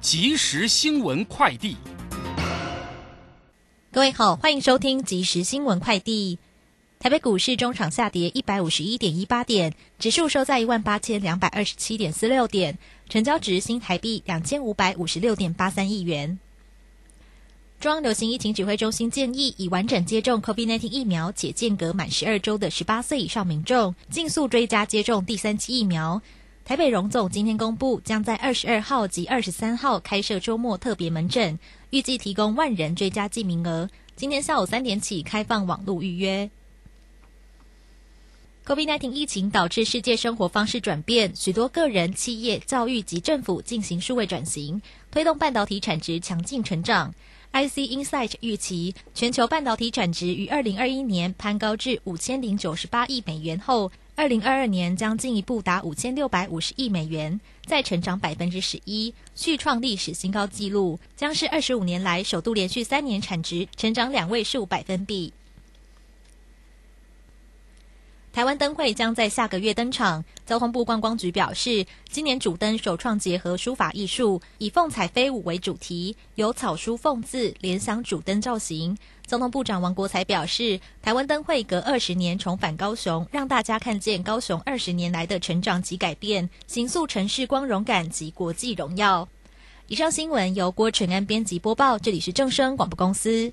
即时新闻快递，各位好，欢迎收听即时新闻快递。台北股市中场下跌一百五十一点一八点，指数收在一万八千两百二十七点四六点，成交值新台币两千五百五十六点八三亿元。中央流行疫情指挥中心建议，已完整接种 COVID-19 疫苗且间隔满十二周的十八岁以上民众，尽速追加接种第三期疫苗。台北荣总今天公布，将在二十二号及二十三号开设周末特别门诊，预计提供万人追加剂名额。今天下午三点起开放网络预约。COVID-19 疫情导致世界生活方式转变，许多个人、企业、教育及政府进行数位转型，推动半导体产值强劲成长。IC Insight 预期，全球半导体产值于二零二一年攀高至五千零九十八亿美元后。二零二二年将进一步达五千六百五十亿美元，再成长百分之十一，续创历史新高纪录，将是二十五年来首度连续三年产值成长两位数百分比。台湾灯会将在下个月登场。交通部观光局表示，今年主灯首创结合书法艺术，以凤彩飞舞为主题，由草书凤字联想主灯造型。交通部长王国才表示，台湾灯会隔二十年重返高雄，让大家看见高雄二十年来的成长及改变，形塑城市光荣感及国际荣耀。以上新闻由郭纯安编辑播报，这里是正声广播公司。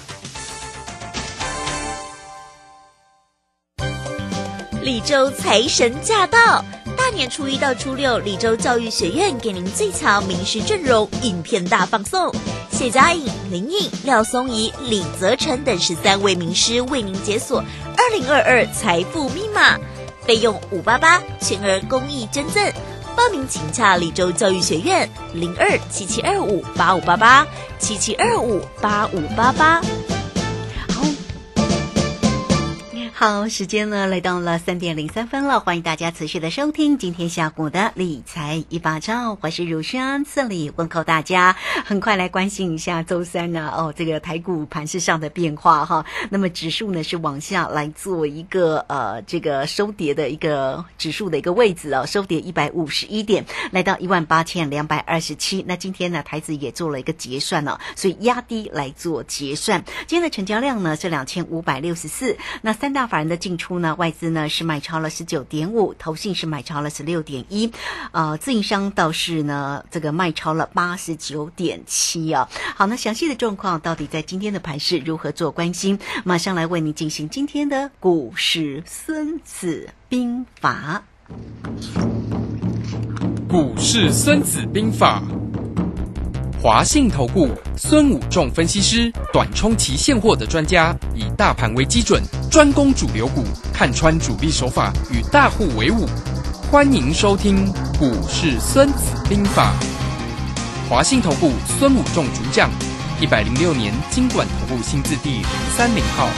李州财神驾到！大年初一到初六，李州教育学院给您最强名师阵容，影片大放送。谢佳颖、林颖、廖松怡、李泽成等十三位名师为您解锁二零二二财富密码，费用五八八，全额公益捐赠。报名请洽李州教育学院零二七七二五八五八八七七二五八五八八。好，时间呢来到了三点零三分了，欢迎大家持续的收听今天下午的理财一把照，我是如轩，这里问候大家。很快来关心一下周三呢，哦，这个台股盘势上的变化哈。那么指数呢是往下来做一个呃这个收跌的一个指数的一个位置哦，收跌一百五十一点，来到一万八千两百二十七。那今天呢台子也做了一个结算了，所以压低来做结算。今天的成交量呢是两千五百六十四，那三大。法人的进出呢？外资呢是买超了十九点五，投信是买超了十六点一，呃，自营商倒是呢这个卖超了八十九点七啊。好，那详细的状况到底在今天的盘市如何做关心？马上来为您进行今天的股市孙子兵法。股市孙子兵法。华信投顾孙武仲分析师，短冲期现货的专家，以大盘为基准，专攻主流股，看穿主力手法，与大户为伍。欢迎收听股市孙子兵法。华信投顾孙武仲主讲，一百零六年经管投顾新字第零三零号。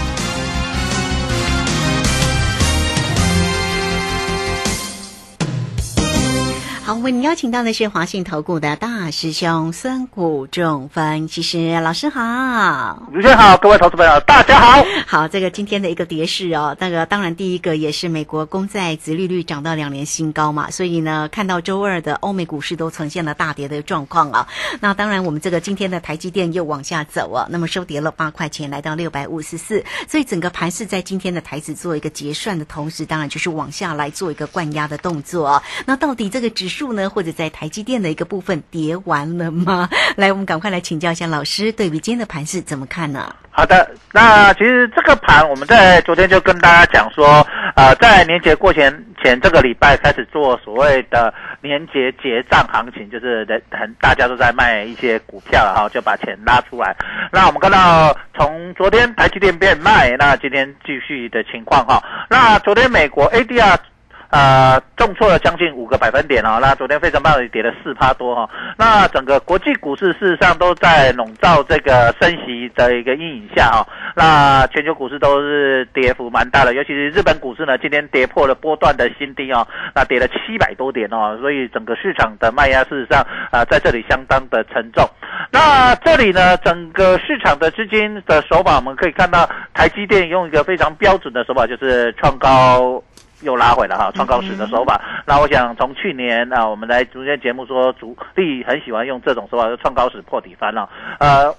好，为您邀请到的是华信投顾的大师兄孙谷仲分析师老师好，主持人好，各位投资朋友大家好。好，这个今天的一个跌势哦，那个当然第一个也是美国公债殖利率涨到两年新高嘛，所以呢，看到周二的欧美股市都呈现了大跌的状况啊。那当然，我们这个今天的台积电又往下走啊，那么收跌了八块钱，来到六百五十四，所以整个盘是在今天的台子做一个结算的同时，当然就是往下来做一个灌压的动作啊。那到底这个指数呢？或者在台积电的一个部分跌完了吗？来，我们赶快来请教一下老师，对于今天的盘势怎么看呢？好的，那其实这个盘我们在昨天就跟大家讲说，呃，在年节过前前这个礼拜开始做所谓的年节结账行情，就是人很大家都在卖一些股票然后，就把钱拉出来。那我们看到从昨天台积电变卖，那今天继续的情况哈。那昨天美国 ADR。呃，重挫了将近五个百分点哦。那昨天非常棒的跌了四趴多哈。那整个国际股市事实上都在笼罩这个升息的一个阴影下哈。那全球股市都是跌幅蛮大的，尤其是日本股市呢，今天跌破了波段的新低哦。那跌了七百多点哦，所以整个市场的卖压事实上啊在这里相当的沉重。那这里呢，整个市场的资金的手法，我们可以看到台积电用一个非常标准的手法，就是创高。又拉回了哈，创高时的手法。那我想从去年啊，我们来逐渐节目说，主力很喜欢用这种手法，就创高时破底翻了。呃，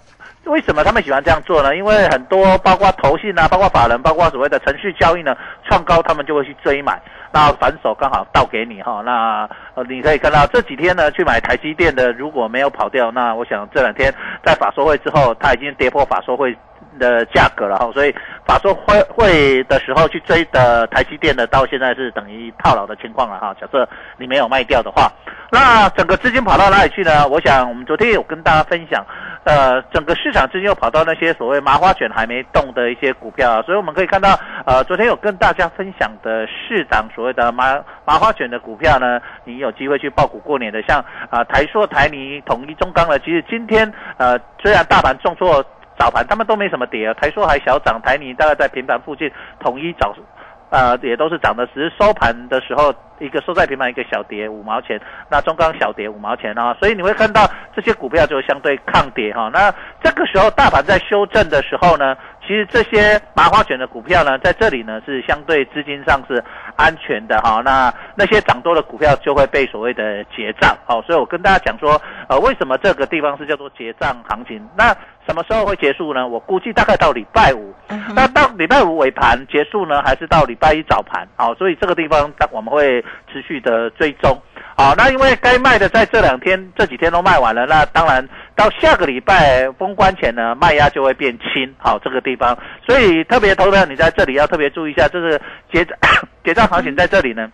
为什么他们喜欢这样做呢？因为很多包括投信啊，包括法人，包括所谓的程序交易呢，创高他们就会去追买。那反手刚好倒给你哈。那呃，你可以看到这几天呢，去买台积电的如果没有跑掉，那我想这两天在法说会之后，它已经跌破法说会。的价格了哈，所以法说会会的时候去追的台积电的，到现在是等于套牢的情况了哈。假设你没有卖掉的话，那整个资金跑到哪里去呢？我想我们昨天有跟大家分享，呃，整个市场资金又跑到那些所谓麻花卷还没动的一些股票，所以我们可以看到，呃，昨天有跟大家分享的市长所谓的麻麻花卷的股票呢，你有机会去报股过年的，像啊台硕、台泥、统一、中钢的，其实今天呃虽然大盘重挫。早盘他们都没什么跌啊，台塑还小涨，台泥大概在平盘附近，统一早，呃也都是涨的，只是收盘的时候一个收在平盘，一个小跌五毛钱，那中钢小跌五毛钱啊，所以你会看到这些股票就相对抗跌哈。那这个时候大盘在修正的时候呢，其实这些麻花卷的股票呢，在这里呢是相对资金上是安全的哈。那那些涨多的股票就会被所谓的结账，好，所以我跟大家讲说，呃为什么这个地方是叫做结账行情？那什么时候会结束呢？我估计大概到礼拜五。那到礼拜五尾盘结束呢，还是到礼拜一早盘？好，所以这个地方我们会持续的追踪。好，那因为该卖的在这两天、这几天都卖完了，那当然到下个礼拜封关前呢，卖压就会变轻。好，这个地方，所以特别投票你在这里要特别注意一下，就是结 结账行情在这里呢，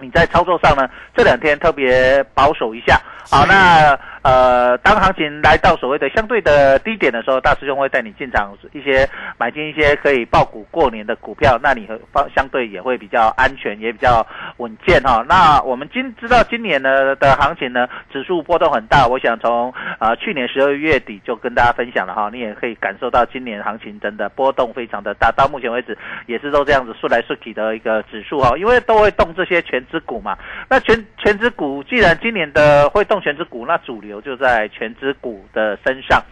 你在操作上呢，这两天特别保守一下。好，那。呃，当行情来到所谓的相对的低点的时候，大师兄会带你进场一些买进一些可以爆股过年的股票，那你和相对也会比较安全，也比较稳健哈。那我们今知道今年呢的行情呢，指数波动很大，我想从呃去年十二月底就跟大家分享了哈，你也可以感受到今年行情真的波动非常的大，到目前为止也是都这样子顺来顺去的一个指数哈，因为都会动这些全指股嘛。那全全指股既然今年的会动全指股，那主流。就在全指股的身上，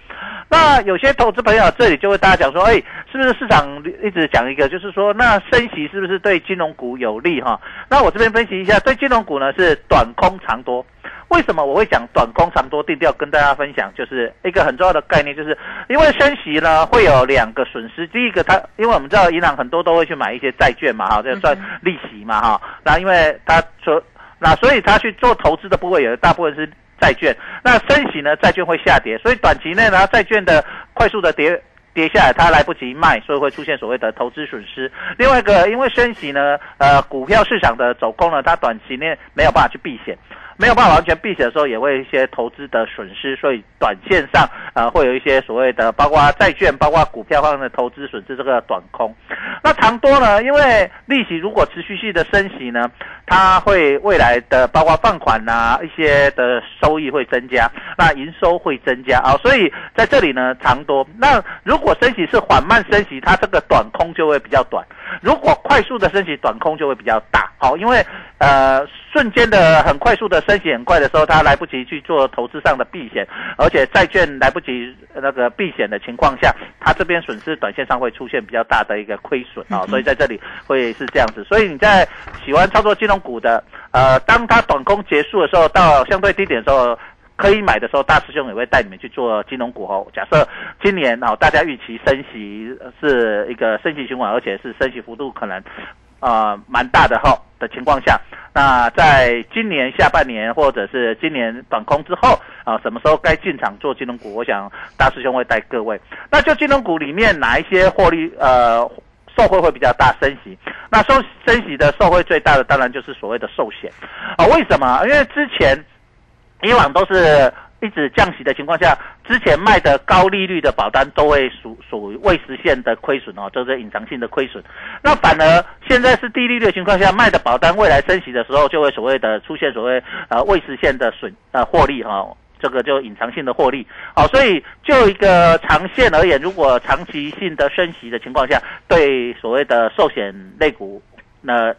那有些投资朋友这里就会大家讲说，哎，是不是市场一直讲一个，就是说，那升息是不是对金融股有利哈？那我这边分析一下，对金融股呢是短空长多。为什么我会讲短空长多定调？跟大家分享，就是一个很重要的概念，就是因为升息呢会有两个损失。第一个，它因为我们知道银行很多都会去买一些债券嘛，哈，这赚利息嘛，哈。那因为他说，那所以他去做投资的部位，有大部分是。债券那升息呢？债券会下跌，所以短期内呢，债券的快速的跌跌下来，他来不及卖，所以会出现所谓的投资损失。另外一个，因为升息呢，呃，股票市场的走空呢，它短期内没有办法去避险。没有办法完全避险的时候，也会一些投资的损失，所以短线上啊会有一些所谓的，包括债券、包括股票方面的投资损失，这个短空。那长多呢？因为利息如果持续性的升息呢，它会未来的包括放款呐一些的收益会增加，那营收会增加啊，所以在这里呢长多。那如果升息是缓慢升息，它这个短空就会比较短；如果快速的升息，短空就会比较大。好，因为呃瞬间的很快速的。升息很快的时候，他来不及去做投资上的避险，而且债券来不及那个避险的情况下，他这边损失短线上会出现比较大的一个亏损啊，所以在这里会是这样子。所以你在喜欢操作金融股的，呃，当它短空结束的时候，到相对低点的时候可以买的时候，大师兄也会带你们去做金融股哦。假设今年哦，大家预期升息是一个升息循环，而且是升息幅度可能。呃蛮大的后的情况下，那在今年下半年或者是今年短空之后啊，什么时候该进场做金融股？我想大师兄会带各位。那就金融股里面哪一些获利呃？受惠会比较大，升息。那收升息的受惠最大的，当然就是所谓的寿险啊。为什么？因为之前以往都是一直降息的情况下，之前卖的高利率的保单都会属属于未实现的亏损哦，就是隐藏性的亏损。那反而现在是低利率的情况下，卖的保单未来升息的时候，就会所谓的出现所谓呃未实现的损呃获利哈。这个就隐藏性的获利，好，所以就一个长线而言，如果长期性的升息的情况下，对所谓的寿险类股，那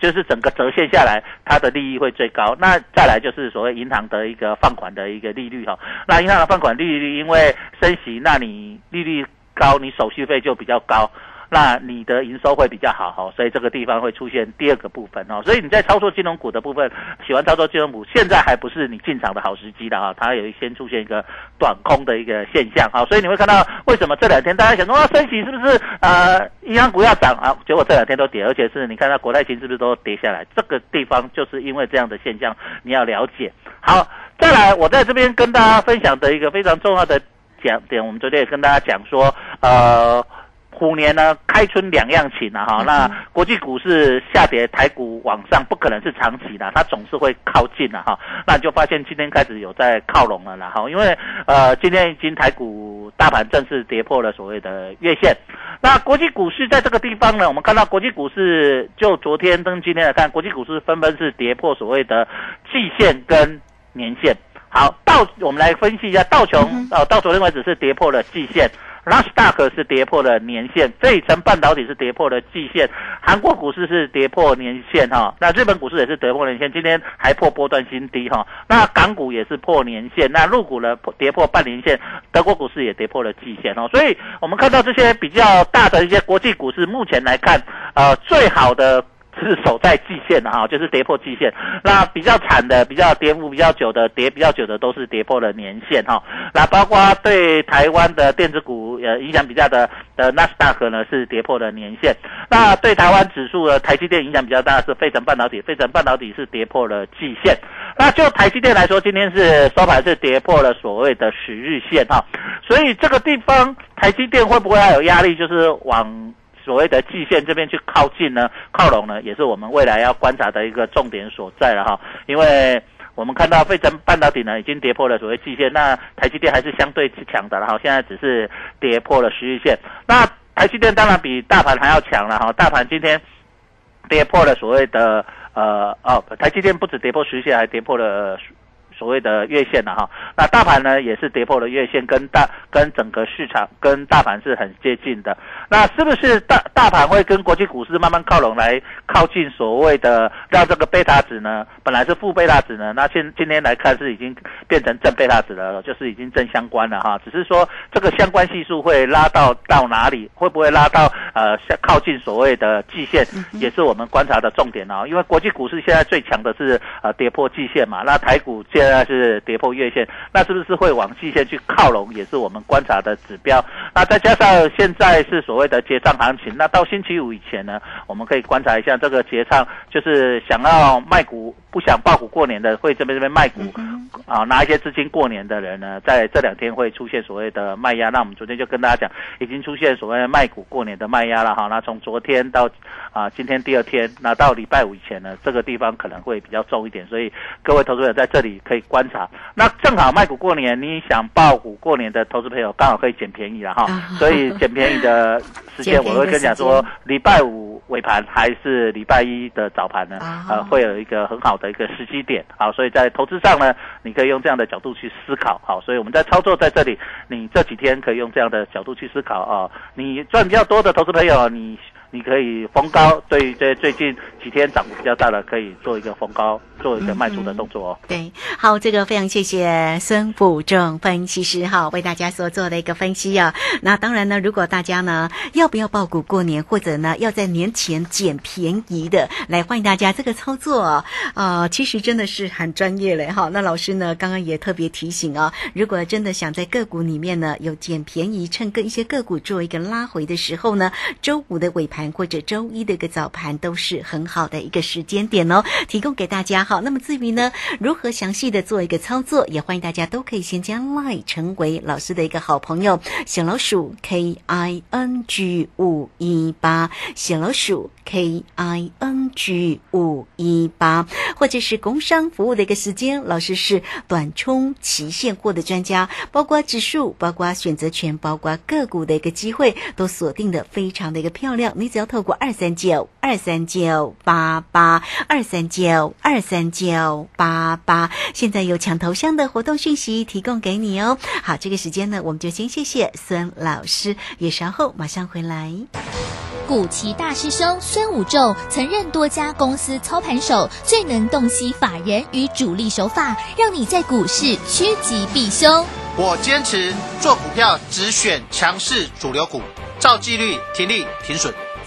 就是整个折现下来，它的利益会最高。那再来就是所谓银行的一个放款的一个利率哈，那银行的放款利率因为升息，那你利率高，你手续费就比较高。那你的营收会比较好哈，所以这个地方会出现第二个部分哦。所以你在操作金融股的部分，喜欢操作金融股，现在还不是你进场的好时机的哈。它有先出现一个短空的一个现象哈，所以你会看到为什么这两天大家想说啊，升息是不是呃银行股要涨啊？结果这两天都跌，而且是你看到国泰金是不是都跌下来？这个地方就是因为这样的现象，你要了解。好，再来我在这边跟大家分享的一个非常重要的讲点，我们昨天也跟大家讲说呃。虎年呢，开春两样情啊，哈，那国际股市下跌，台股往上不可能是长期的，它总是会靠近的哈。那你就发现今天开始有在靠拢了啦，哈，因为呃，今天已经台股大盘正式跌破了所谓的月线。那国际股市在这个地方呢，我们看到国际股市就昨天跟今天来看，国际股市纷纷是跌破所谓的季线跟年线。好，道我们来分析一下道琼，呃，到昨天为止是跌破了季线。纳斯达克是跌破了年线，这一层半导体是跌破了季线，韩国股市是跌破年线哈，那日本股市也是跌破年线，今天还破波段新低哈，那港股也是破年线，那入股呢跌破半年线，德国股市也跌破了季线哦，所以我们看到这些比较大的一些国际股市，目前来看，呃，最好的。是守在季线的哈，就是跌破季线。那比较惨的、比较跌幅比较久的、跌比较久的，都是跌破了年线哈。那包括对台湾的电子股呃影响比较的的纳斯达克呢，是跌破了年线。那对台湾指数的台积电影响比较大的是费城半导体，费城半导体是跌破了季线。那就台积电来说，今天是收盘是跌破了所谓的十日线哈。所以这个地方台积电会不会还有压力？就是往。所谓的季线这边去靠近呢，靠拢呢，也是我们未来要观察的一个重点所在了哈。因为我们看到费城半导体呢已经跌破了所谓季线，那台积电还是相对强的了哈。现在只是跌破了十日线，那台积电当然比大盘还要强了哈。大盘今天跌破了所谓的呃哦，台积电不止跌破十日线，还跌破了。所谓的月线了哈，那大盘呢也是跌破了月线，跟大跟整个市场跟大盘是很接近的。那是不是大大盘会跟国际股市慢慢靠拢，来靠近所谓的让这个贝塔值呢？本来是负贝塔值呢，那现今天来看是已经变成正贝塔值了，就是已经正相关了哈。只是说这个相关系数会拉到到哪里，会不会拉到呃靠近所谓的季线，也是我们观察的重点哦。因为国际股市现在最强的是呃跌破季线嘛，那台股现在是跌破月线，那是不是会往季线去靠拢，也是我们观察的指标。那再加上现在是所谓的结账行情，那到星期五以前呢，我们可以观察一下这个结账，就是想要卖股。不想爆股过年的会这边这边卖股啊，拿一些资金过年的人呢，在这两天会出现所谓的卖压。那我们昨天就跟大家讲，已经出现所谓卖股过年的卖压了哈。那从昨天到啊今天第二天，那到礼拜五以前呢，这个地方可能会比较重一点。所以各位投资者在这里可以观察。那正好卖股过年，你想爆股过年的投资朋友刚好可以捡便宜了哈。所以捡便宜的时间，我会跟你讲说，礼拜五尾盘还是礼拜一的早盘呢？呃，会有一个很好。的一个时机点，好，所以在投资上呢，你可以用这样的角度去思考，好，所以我们在操作在这里，你这几天可以用这样的角度去思考啊，你赚比较多的投资朋友，你你可以逢高对这最近几天涨幅比较大的，可以做一个逢高做一个卖出的动作哦。对，好，这个非常谢谢孙辅正分析师哈，为大家所做的一个分析啊。那当然呢，如果大家呢要不要报股过年，或者呢要在年前捡便宜的，来欢迎大家这个操作啊、呃，其实真的是很专业嘞哈。那老师呢刚刚也特别提醒啊，如果真的想在个股里面呢有捡便宜，趁跟一些个股做一个拉回的时候呢，周五的尾盘或者周一的一个早盘都是很好的一个时间点哦，提供给大家好。那么至于呢，如何详细的做一个操作，也欢迎大家都可以先加 Line 成为老师的一个好朋友，小老鼠 K I N G 五一八，小老鼠 K I N G 五一八，或者是工商服务的一个时间，老师是短冲期现货的专家，包括指数，包括选择权，包括个股的一个机会，都锁定的非常的一个漂亮。你只要透过二三九二三九八八二三九二三九八八，现在有抢头像的活动讯息提供给你哦。好，这个时间呢，我们就先谢谢孙老师，也稍后马上回来。古奇大师兄孙武仲曾任多家公司操盘手，最能洞悉法人与主力手法，让你在股市趋吉避凶。我坚持做股票只选强势主流股，照纪律停利停损。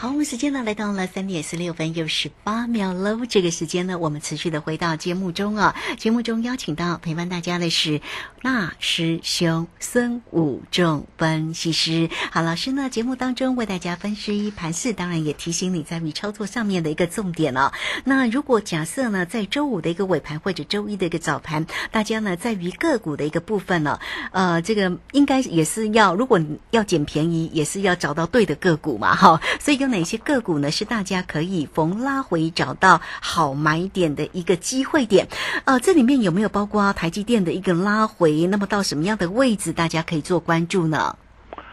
好，我们时间呢来到了三点四六分又十八秒喽。这个时间呢，我们持续的回到节目中啊。节目中邀请到陪伴大家的是那师兄孙武仲分析师。好，老师呢节目当中为大家分析盘势，当然也提醒你在于操作上面的一个重点哦。那如果假设呢，在周五的一个尾盘或者周一的一个早盘，大家呢在于个股的一个部分呢，呃，这个应该也是要，如果要捡便宜，也是要找到对的个股嘛，哈。所以有哪些个股呢？是大家可以逢拉回找到好买点的一个机会点？呃，这里面有没有包括台积电的一个拉回？那么到什么样的位置，大家可以做关注呢？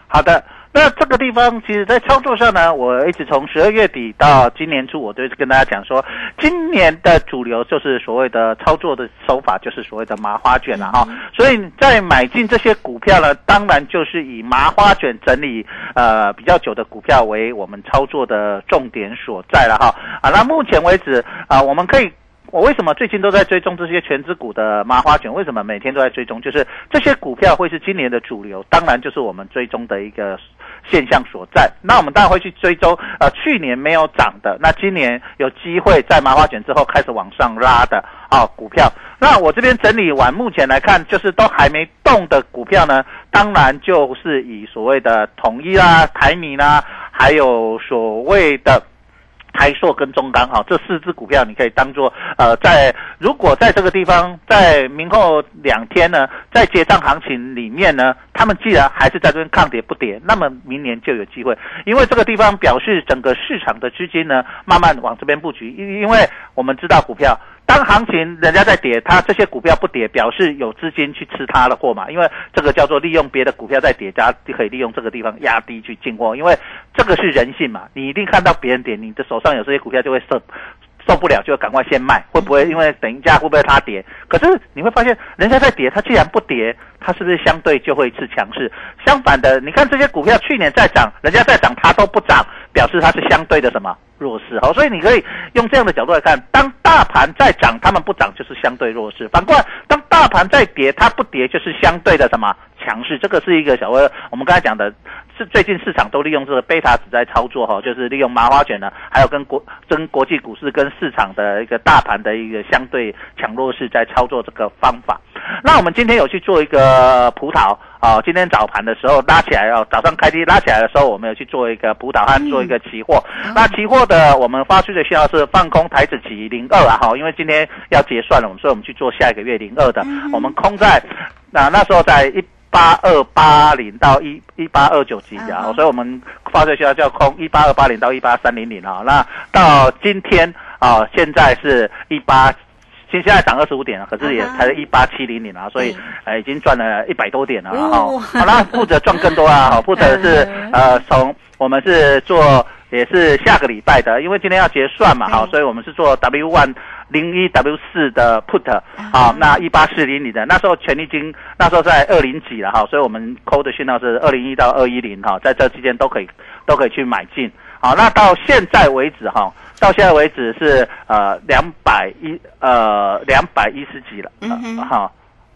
好的，那这个地方其实，在操作上呢，我一直从十二月底到今年初，我都跟大家讲说，今年的主流就是所谓的操作的手法，就是所谓的麻花卷了哈。所以在买进这些股票呢，当然就是以麻花卷整理呃比较久的股票为我们操作的重点所在了哈。啊，那目前为止啊，我们可以。我为什么最近都在追踪这些全资股的麻花卷？为什么每天都在追踪？就是这些股票会是今年的主流，当然就是我们追踪的一个现象所在。那我们当然会去追踪，呃，去年没有涨的，那今年有机会在麻花卷之后开始往上拉的啊股票。那我这边整理完，目前来看，就是都还没动的股票呢，当然就是以所谓的统一啦、台米啦，还有所谓的。台硕跟中钢哈，这四只股票你可以当做呃，在如果在这个地方，在明后两天呢，在结账行情里面呢，他们既然还是在这边抗跌不跌，那么明年就有机会，因为这个地方表示整个市场的资金呢，慢慢往这边布局，因因为我们知道股票。当行情人家在跌，它这些股票不跌，表示有资金去吃它的货嘛？因为这个叫做利用别的股票在跌，家可以利用这个地方压低去进货，因为这个是人性嘛。你一定看到别人跌，你的手上有这些股票就会受受不了，就赶快先卖，会不会？因为等一下会不会它跌？可是你会发现，人家在跌，它既然不跌，它是不是相对就会是强势？相反的，你看这些股票去年在涨，人家在涨，它都不涨，表示它是相对的什么？弱势，好，所以你可以用这样的角度来看，当大盘在涨，他们不涨就是相对弱势；反过来，当大盘在跌，它不跌就是相对的什么强势。这个是一个小微，我们刚才讲的是最近市场都利用这个贝塔值在操作哈，就是利用麻花卷呢，还有跟国跟国际股市跟市场的一个大盘的一个相对强弱势在操作这个方法。那我们今天有去做一个葡萄。啊，今天早盘的时候拉起来哦，早上开低拉起来的时候，我们有去做一个补导和做一个期货。那期货的我们发出的信号是放空台子期零二啊，哈，因为今天要结算了，所以我们去做下一个月零二的。我们空在那那时候在一八二八零到一一八二九级啊，所以我们发出信号叫空一八二八零到一八三零零啊。那到今天啊，现在是一八。现现在涨二十五点了，可是也才一八七零零啊，所以呃已经赚了一百多点了哈。哦好，啦 负责赚更多啊，好，负责是嗯。呃从我们是做也是下个礼拜的，因为今天要结算嘛，好，所以我们是做 W one 零一 W 四的 put 啊啊，那一八四零零的，那时候权利金那时候在二零几了哈，所以我们扣的讯号是二零一到二一零哈，在这期间都可以都可以去买进。好，那到现在为止哈，到现在为止是呃两百一呃两百一十几了，嗯哼。呃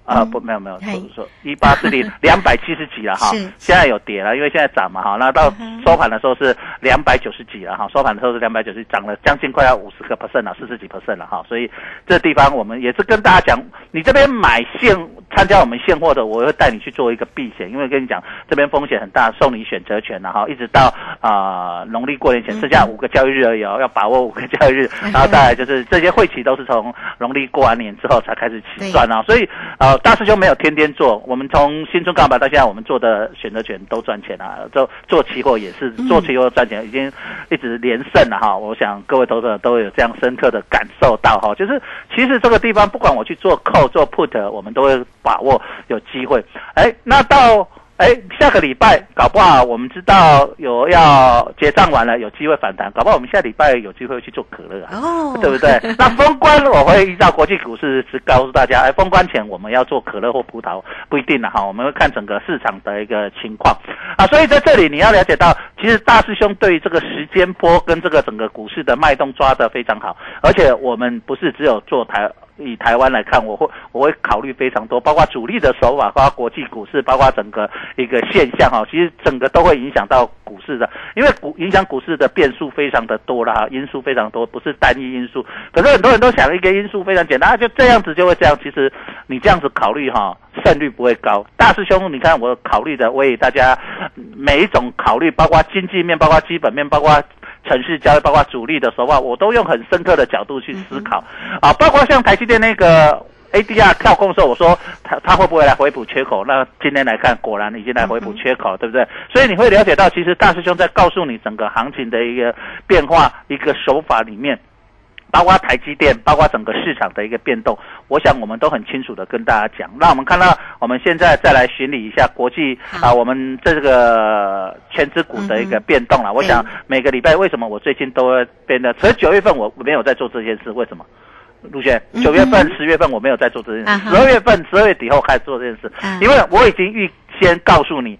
哈。呃，嗯。不，没有没有，嘿。说说一八四零 两百七十几了哈，现在有跌了，因为现在涨嘛哈，那到收盘的时候是两百九十几了哈，收盘的时候是两百九十，涨了将近快要五十个 percent 了，四十几 percent 了哈，所以这地方我们也是跟大家讲，你这边买现参加我们现货的，我会带你去做一个避险，因为跟你讲这边风险很大，送你选择权了哈一直到啊农历过年前剩下五个交易日而已哦，要把握五个交易日，然后再来就是这些会期都是从农历过完年之后才开始起算啊，所以呃大师兄没有天天做，我们从新春告白到现在，我们做的选择权都赚钱啊，做做期货也是做期货赚钱，已经一直连胜了哈。我想各位投资者都有这样深刻的感受到哈，就是其实这个地方不管我去做 call 做 put，我们都会把握有机会。哎，那到。哎，下个礼拜搞不好我们知道有要结账完了，有机会反弹，搞不好我们下礼拜有机会去做可乐啊。哦，对不对？那封关我会依照国际股市是告诉大家，哎，封关前我们要做可乐或葡萄不一定了哈，我们会看整个市场的一个情况啊。所以在这里你要了解到，其实大师兄对于这个时间波跟这个整个股市的脉动抓得非常好，而且我们不是只有做台。以台湾来看，我会我会考虑非常多，包括主力的手法，包括国际股市，包括整个一个现象哈，其实整个都会影响到股市的，因为股影响股市的变数非常的多啦，因素非常多，不是单一因素。可是很多人都想一个因素非常简单，就这样子就会这样。其实你这样子考虑哈，胜率不会高。大师兄，你看我考虑的，为大家每一种考虑，包括经济面，包括基本面，包括。城市交易，包括主力的手法，我都用很深刻的角度去思考，啊，包括像台积电那个 ADR 跳空的时候，我说它它会不会来回补缺口？那今天来看，果然已经来回补缺口，对不对？所以你会了解到，其实大师兄在告诉你整个行情的一个变化，一个手法里面。包括台积电，包括整个市场的一个变动，我想我们都很清楚的跟大家讲。那我们看到，我们现在再来巡理一下国际啊，我们这个全指股的一个变动了。我想每个礼拜为什么我最近都会变得，所以九月份我没有在做这件事，为什么？陆轩，九月份、十月份我没有在做这件事，十二月份、十二月底后开始做这件事，因为我已经预先告诉你。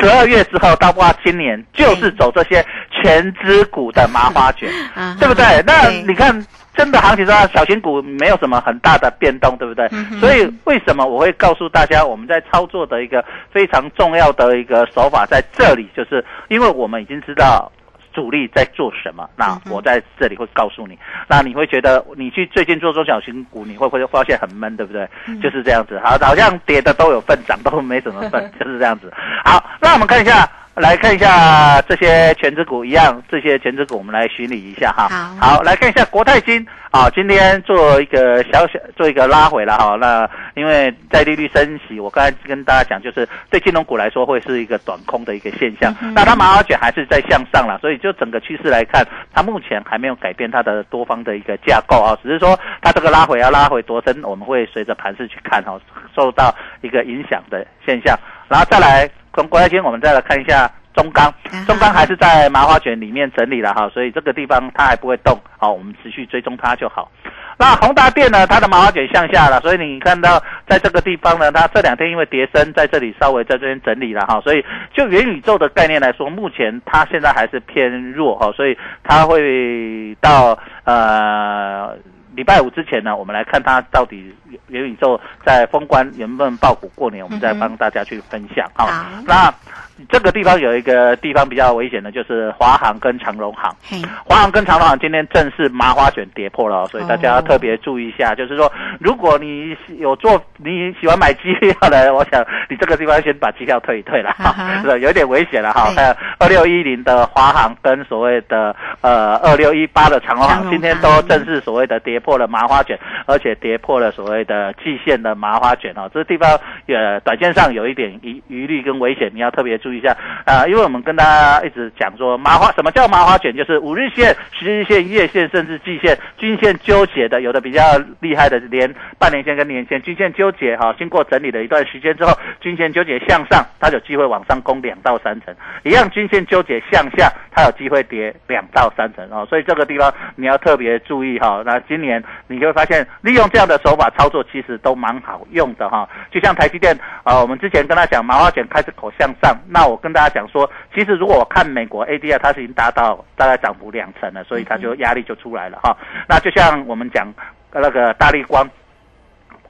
十二月之后到括今年就是走这些全资股的麻花卷，对不对？那你看，真的行情上小型股没有什么很大的变动，对不对？所以为什么我会告诉大家，我们在操作的一个非常重要的一个手法在这里，就是因为我们已经知道。主力在做什么？那我在这里会告诉你。那你会觉得你去最近做中小型股，你会不会发现很闷，对不对？就是这样子。好，好像跌的都有份，涨都没什么份，就是这样子。好，那我们看一下，来看一下这些全指股一样，这些全指股我们来巡理一下哈。好，来看一下国泰金啊，今天做一个小小做一个拉回了哈。那因为在利率升息，我刚才跟大家讲，就是对金融股来说会是一个短空的一个现象。那它麻花卷还是在向上了，所以就整个趋势来看，它目前还没有改变它的多方的一个架构啊，只是说它这个拉回要拉回多深，我们会随着盘势去看哈，受到一个影响的现象。然后再来从国泰金，我们再来看一下。中钢，中钢还是在麻花卷里面整理了哈，所以这个地方它还不会动，好，我们持续追踪它就好。那宏达电呢，它的麻花卷向下了，所以你看到在这个地方呢，它这两天因为跌升，在这里稍微在这边整理了哈，所以就元宇宙的概念来说，目前它现在还是偏弱哈，所以它会到呃。礼拜五之前呢，我们来看它到底元宇宙在封关能不能爆股过年，我们再帮大家去分享哈。嗯、那这个地方有一个地方比较危险的，就是华航跟长荣航。华航跟长荣航今天正式麻花卷跌破了，所以大家要特别注意一下。哦、就是说，如果你有做你喜欢买机票的，我想你这个地方先把机票退一退了哈，是有点危险了哈。还有二六一零的华航跟所谓的呃二六一八的长荣航，今天都正式所谓的跌。破了麻花卷，而且跌破了所谓的季线的麻花卷哦，这个地方呃短线上有一点疑疑虑跟危险，你要特别注意一下。啊、因为我们跟大家一直讲说麻花什么叫麻花卷，就是五日线、十日线、月线甚至季线、均线纠结的，有的比较厉害的，连半年线跟年线均线纠结哈、经过整理的一段时间之后，均线纠结向上，它有机会往上攻两到三成，一样均线纠结向下，它有机会跌两到三成哦，所以这个地方你要特别注意哈、那今年你就会发现，利用这样的手法操作，其实都蛮好用的哈、就像台积电啊、我们之前跟他讲麻花卷开始口向上，那我跟大家讲说，其实如果我看美国 ADR，它是已经达到大概涨幅两成了，所以它就压力就出来了哈、那就像我们讲呃那个大力光。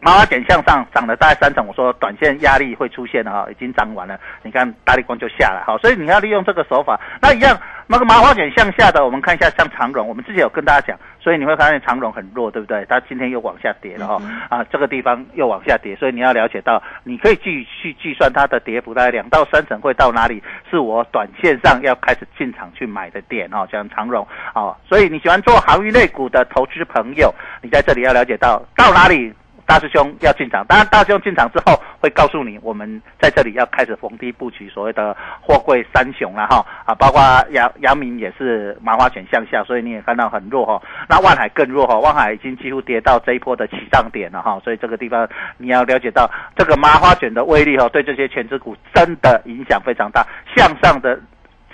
麻花卷向上涨了大概三成，我说短线压力会出现了哈，已经涨完了，你看大力光就下来哈，所以你要利用这个手法。那一样，那个麻花卷向下的，我们看一下像长荣，我们之前有跟大家讲，所以你会发现长荣很弱，对不对？它今天又往下跌了哈，啊，这个地方又往下跌，所以你要了解到，你可以去去计算它的跌幅大概两到三成会到哪里，是我短线上要开始进场去买的点哦，像长荣哦，所以你喜欢做航运类股的投资朋友，你在这里要了解到到哪里。大师兄要进场，当然大师兄进场之后会告诉你，我们在这里要开始逢低布局所谓的货柜三雄了哈啊，包括阳阳明也是麻花卷向下，所以你也看到很弱哈。那万海更弱哈，万海已经几乎跌到这一波的起涨点了哈，所以这个地方你要了解到这个麻花卷的威力哈，对这些全指股真的影响非常大，向上的。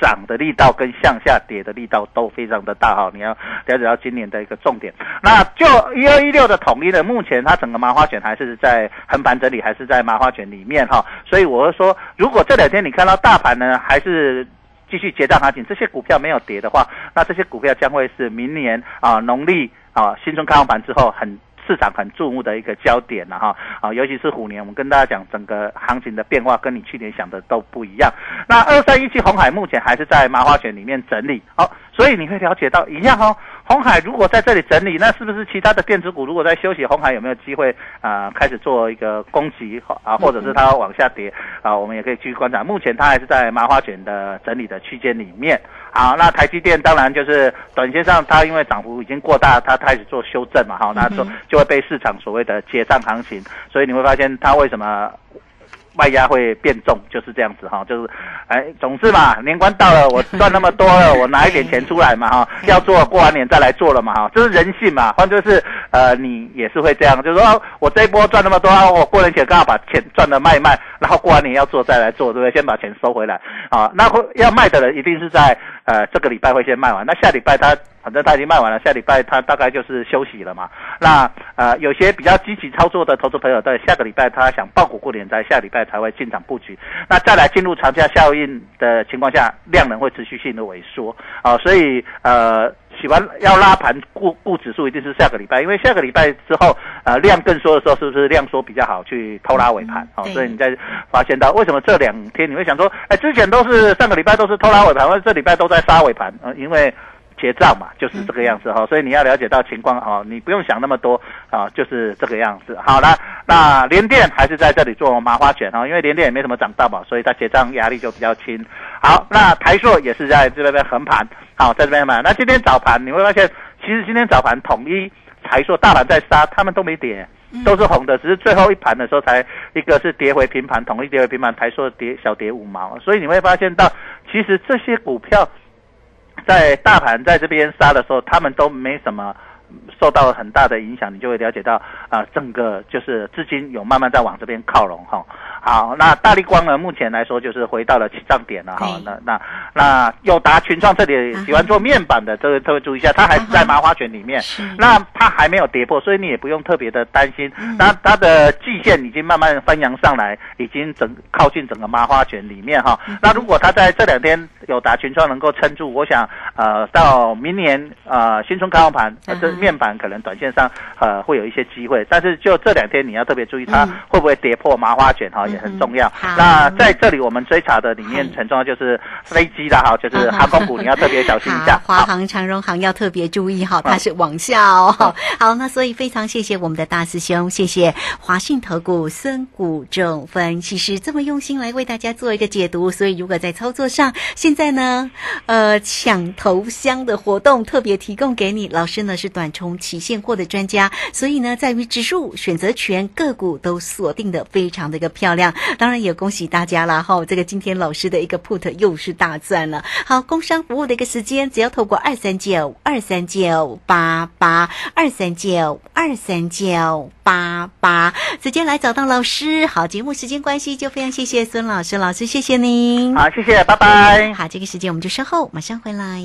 涨的力道跟向下跌的力道都非常的大哈，你要了解到今年的一个重点。那就一二一六的统一呢，目前它整个麻花卷还是在横盘整理，还是在麻花卷里面哈，所以我是说，如果这两天你看到大盘呢还是。继续结账行情，这些股票没有跌的话，那这些股票将会是明年啊农历啊新春开放盘之后很市场很注目的一个焦点了哈啊，尤其是虎年，我们跟大家讲整个行情的变化跟你去年想的都不一样。那二三一七红海目前还是在麻花卷里面整理，好、所以你会了解到一样哦。红海如果在这里整理，那是不是其他的电子股如果在休息，红海有没有机会啊、开始做一个攻击啊，或者是它往下跌啊？我们也可以继续观察。目前它还是在麻花卷的整理的区间里面。好，那台积电当然就是短线上它因为涨幅已经过大，它开始做修正嘛，好，那就就会被市场所谓的结账行情，所以你会发现它为什么外压会变重，就是这样子哈，就是，哎，总之嘛，年关到了，我赚那么多了，我拿一点钱出来嘛哈，要做过完年再来做了嘛哈，这是人性嘛，换就是呃你也是会这样，就是说、哦我这一波赚那么多，啊我过年前刚好把钱赚的卖一卖，然后过完年要做再来做，对不对？先把钱收回来啊，那会要卖的人一定是在呃这个礼拜会先卖完，那下礼拜他反正他已经卖完了，下礼拜他大概就是休息了嘛。那呃，有些比较积极操作的投资朋友，在下个礼拜他想爆股过年，在下礼拜才会进场布局。那再来进入长假效应的情况下，量能会持续性的萎缩啊、所以呃。喜欢要拉盘固固指数，一定是下个礼拜，因为下个礼拜之后，呃，量更缩的时候，是不是量缩比较好去偷拉尾盘？好、对所以你在发现到为什么这两天你会想说，哎，之前都是上个礼拜都是偷拉尾盘，或者这礼拜都在杀尾盘，呃，因为结账嘛，就是这个样子哈、所以你要了解到情况哦、你不用想那么多啊、就是这个样子。好了，那联电还是在这里做麻花卷哈、因为联电也没什么涨到嘛，所以它结账压力就比较轻。好，那台硕也是在这边横盘，好，在这边买。那今天早盘你会发现，其实今天早盘统一、台硕、大盘在杀，他们都没跌。都是红的，只是最后一盘的时候才一个是跌回平盘，统一跌回平盘，台硕跌小跌五毛，所以你会发现到，其实这些股票在大盘在这边杀的时候，他们都没什么受到了很大的影响，你就会了解到啊、整个就是资金有慢慢在往这边靠拢哈。好，那大力光呢，目前来说就是回到了起涨点了哈。那那那友达群创这里喜欢做面板的，这个特别注意一下，它还是在麻花卷里面。是那它还没有跌破，所以你也不用特别的担心。那它的季线已经慢慢翻扬上来，已经整靠近整个麻花卷里面哈。那如果它在这两天友达群创能够撑住，我想呃到明年呃新春开放盘，呃这面板可能短线上呃会有一些机会，但是就这两天你要特别注意它嗯会不会跌破麻花卷哈，也很重要好。那在这里我们追查的里面很重要就是飞机的哈，就是航空股你要特别小心一下。华航、长荣航要特别注意哈，它嗯是往下哦。好，那所以非常谢谢我们的大师兄，谢谢华信投顾孙谷正分析师这么用心来为大家做一个解读。所以如果在操作上，现在呢，呃，抢投。头香的活动特别提供给你。老师呢是短冲期现货的专家，所以呢在于指数、选择权、个股都锁定的非常的一个漂亮。当然也恭喜大家啦！哈，这个今天老师的一个 put 又是大赚了。好，工商服务的一个时间，只要透过二三九二三九八八二三九二三九八八直接来找到老师。好，节目时间关系，就非常谢谢孙老师，老师谢谢您。好，谢谢，拜拜。好，这个时间我们就稍后马上回来。